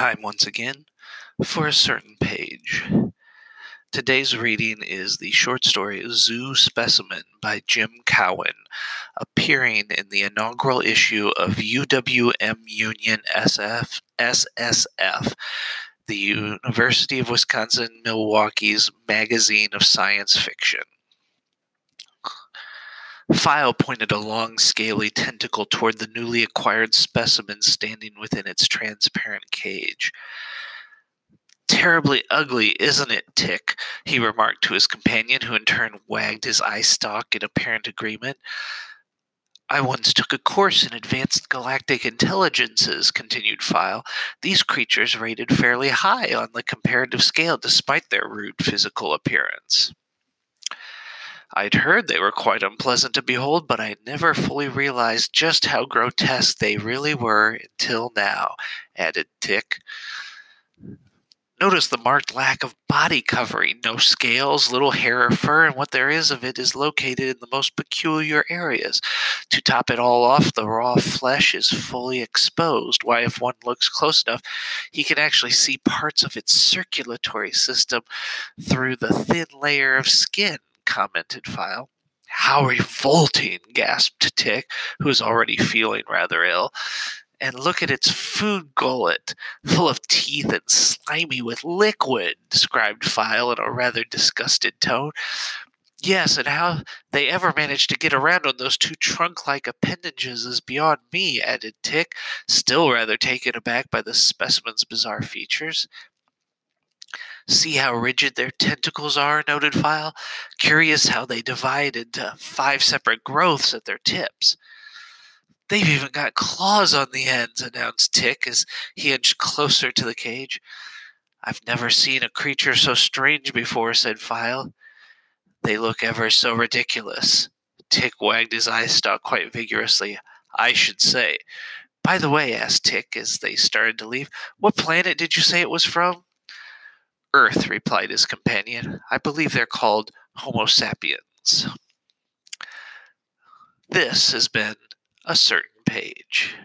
time once again for a certain page. Today's reading is the short story Zoo Specimen by Jim Cowan, appearing in the inaugural issue of UWM Union SF, SSF, the University of Wisconsin Milwaukee's magazine of science fiction. File pointed a long, scaly tentacle toward the newly acquired specimen standing within its transparent cage. Terribly ugly, isn't it, Tick? he remarked to his companion, who in turn wagged his eye stalk in apparent agreement. I once took a course in advanced galactic intelligences, continued File. These creatures rated fairly high on the comparative scale despite their rude physical appearance. I'd heard they were quite unpleasant to behold, but I never fully realized just how grotesque they really were until now, added Tick. Notice the marked lack of body covering, no scales, little hair or fur, and what there is of it is located in the most peculiar areas. To top it all off, the raw flesh is fully exposed. Why, if one looks close enough, he can actually see parts of its circulatory system through the thin layer of skin commented File. How revolting, gasped Tick, who was already feeling rather ill. And look at its food gullet, full of teeth and slimy with liquid, described File in a rather disgusted tone. Yes, and how they ever managed to get around on those two trunk like appendages is beyond me, added Tick, still rather taken aback by the specimen's bizarre features. See how rigid their tentacles are, noted File. Curious how they divide into five separate growths at their tips. They've even got claws on the ends, announced Tick as he edged closer to the cage. I've never seen a creature so strange before, said File. They look ever so ridiculous. Tick wagged his eye stalk quite vigorously. I should say. By the way, asked Tick as they started to leave, what planet did you say it was from? Earth, replied his companion. I believe they're called Homo sapiens. This has been a certain page.